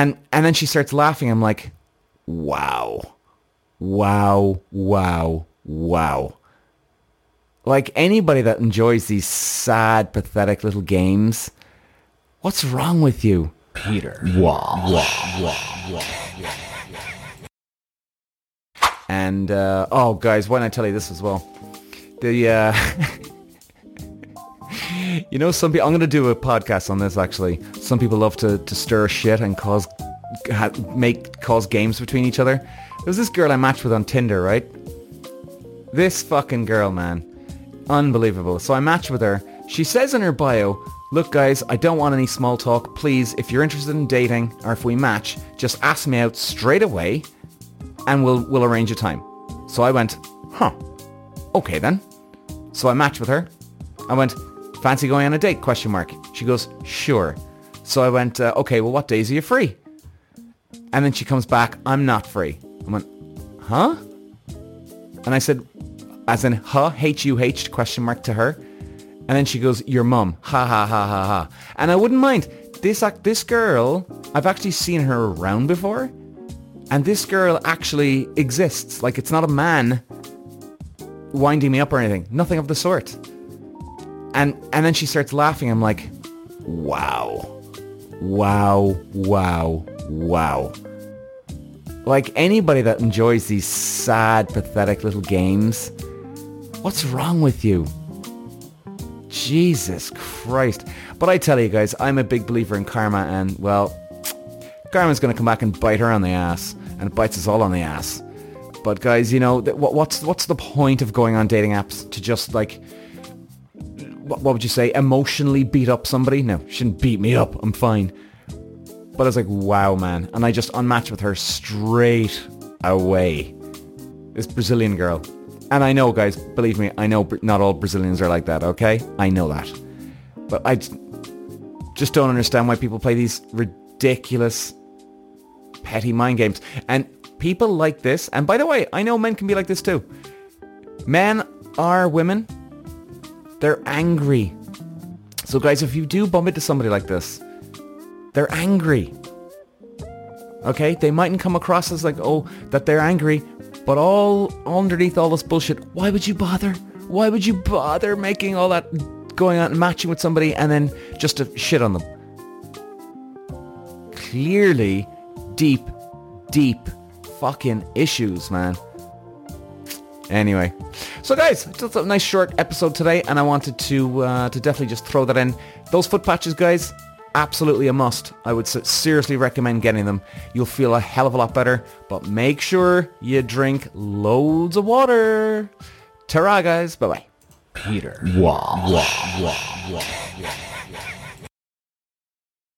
And and then she starts laughing. I'm like, wow, wow, wow, wow. Like anybody that enjoys these sad, pathetic little games, what's wrong with you? Peter. Wow. wow, wow, wow! And uh, oh, guys, why don't I tell you this as well? The uh, you know, some people. I'm going to do a podcast on this. Actually, some people love to, to stir shit and cause make cause games between each other. There was this girl I matched with on Tinder, right? This fucking girl, man, unbelievable. So I matched with her. She says in her bio, "Look, guys, I don't want any small talk. Please, if you're interested in dating or if we match, just ask me out straight away." and we'll we'll arrange a time. So I went, huh, okay then. So I matched with her. I went, fancy going on a date? Question mark. She goes, sure. So I went, uh, okay, well, what days are you free? And then she comes back, I'm not free. I went, huh? And I said, as in, huh, H-U-H, question mark to her. And then she goes, your mum, ha ha ha ha ha. And I wouldn't mind. This, ac- this girl, I've actually seen her around before. And this girl actually exists. Like it's not a man winding me up or anything. Nothing of the sort. And and then she starts laughing. I'm like, wow. Wow, wow, wow. Like anybody that enjoys these sad, pathetic little games, what's wrong with you? Jesus Christ. But I tell you guys, I'm a big believer in karma and, well, karma's going to come back and bite her on the ass. And it bites us all on the ass. But guys, you know, what's what's the point of going on dating apps to just like, what, would you say, emotionally beat up somebody? No, shouldn't beat me up. I'm fine. But I was like, wow, man. And I just unmatched with her straight away. This Brazilian girl. And I know, guys, believe me, I know not all Brazilians are like that, okay? I know that. But I just don't understand why people play these ridiculous, petty mind games. And people like this, and by the way, I know men can be like this too. Men are women. They're angry. So guys, if you do bump into somebody like this, they're angry. Okay? They mightn't come across as like, oh, that they're angry, but all underneath all this bullshit, why would you bother? Why would you bother making all that going out and matching with somebody and then just to shit on them? Clearly deep, deep fucking issues, man. Anyway, so guys, just a nice short episode today, and I wanted to uh, to definitely just throw that in. Those foot patches, guys, absolutely a must. I would seriously recommend getting them. You'll feel a hell of a lot better, but make sure you drink loads of water. Ta-ra, guys. Bye-bye. Peter. Wow. Wow. Wow. Wow. Wow.